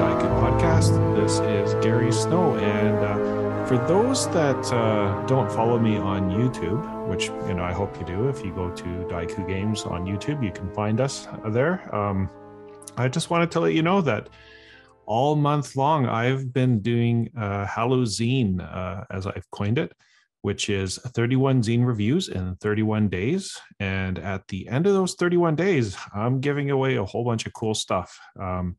Daiku Podcast. This is Gary Snow, and uh, for those that uh, don't follow me on YouTube, which you know I hope you do, if you go to Daiku Games on YouTube, you can find us there. Um, I just wanted to let you know that all month long I've been doing uh, uh, as I've coined it which is 31 zine reviews in 31 days. And at the end of those 31 days, I'm giving away a whole bunch of cool stuff, um,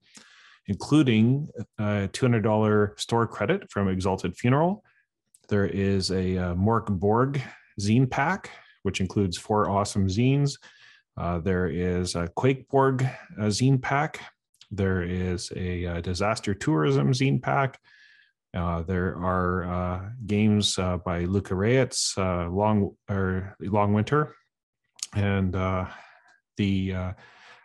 including a $200 store credit from Exalted Funeral. There is a uh, Mork Borg zine pack, which includes four awesome zines. Uh, there is a Quake Borg uh, zine pack. There is a, uh, disaster tourism zine pack uh, there are uh, games uh, by Luca Reyes, uh, Long or Long Winter, and uh, the uh,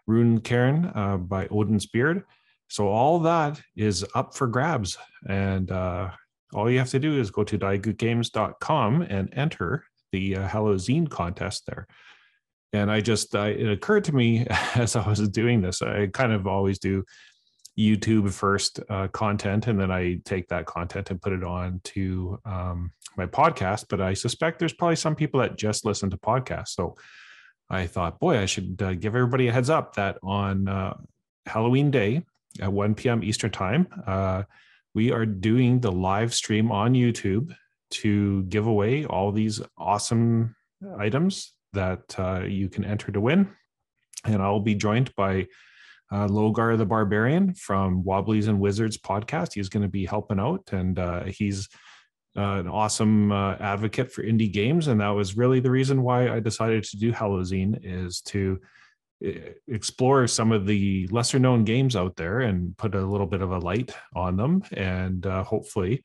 Runecairn by Odin's Beard. So all that is up for grabs, and all you have to do is go to daigogames.com and enter the Halloween contest there. And I just it occurred to me as I was doing this, I kind of always do YouTube first uh, content, and then I take that content and put it on to um, my podcast. But I suspect there's probably some people that just listen to podcasts. So I thought, boy, I should uh, give everybody a heads up that on uh, Halloween Day at 1 p.m. Eastern Time, uh, we are doing the live stream on YouTube to give away all these awesome items that uh, you can enter to win. And I'll be joined by uh, Logar the Barbarian from Wobblies and Wizards podcast. He's going to be helping out, and uh, he's uh, an awesome uh, advocate for indie games. And that was really the reason why I decided to do Halloween is to explore some of the lesser known games out there and put a little bit of a light on them, and uh, hopefully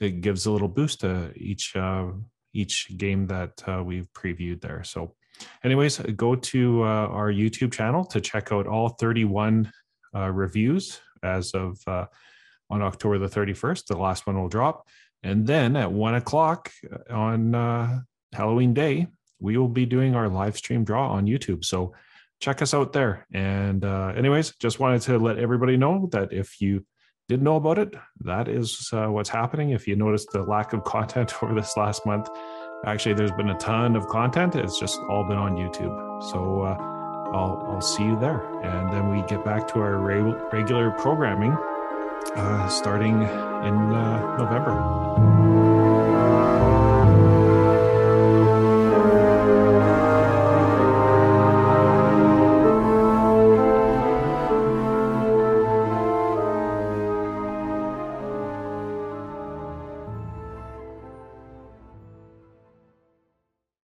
it gives a little boost to each uh, each game that we've previewed there. So anyways, go to uh, our YouTube channel to check out all 31 uh, reviews as of uh, on October the 31st. The last one will drop. And then at one o'clock uh, on uh, Halloween Day, we will be doing our live stream draw on YouTube. So check us out there. And, uh, anyways, just wanted to let everybody know that if you didn't know about it, that is what's happening. If you noticed the lack of content over this last month, Actually, there's been a ton of content. It's just all been on YouTube. So uh, I'll, I'll see you there. And then we get back to our re- regular programming uh, starting in uh, November.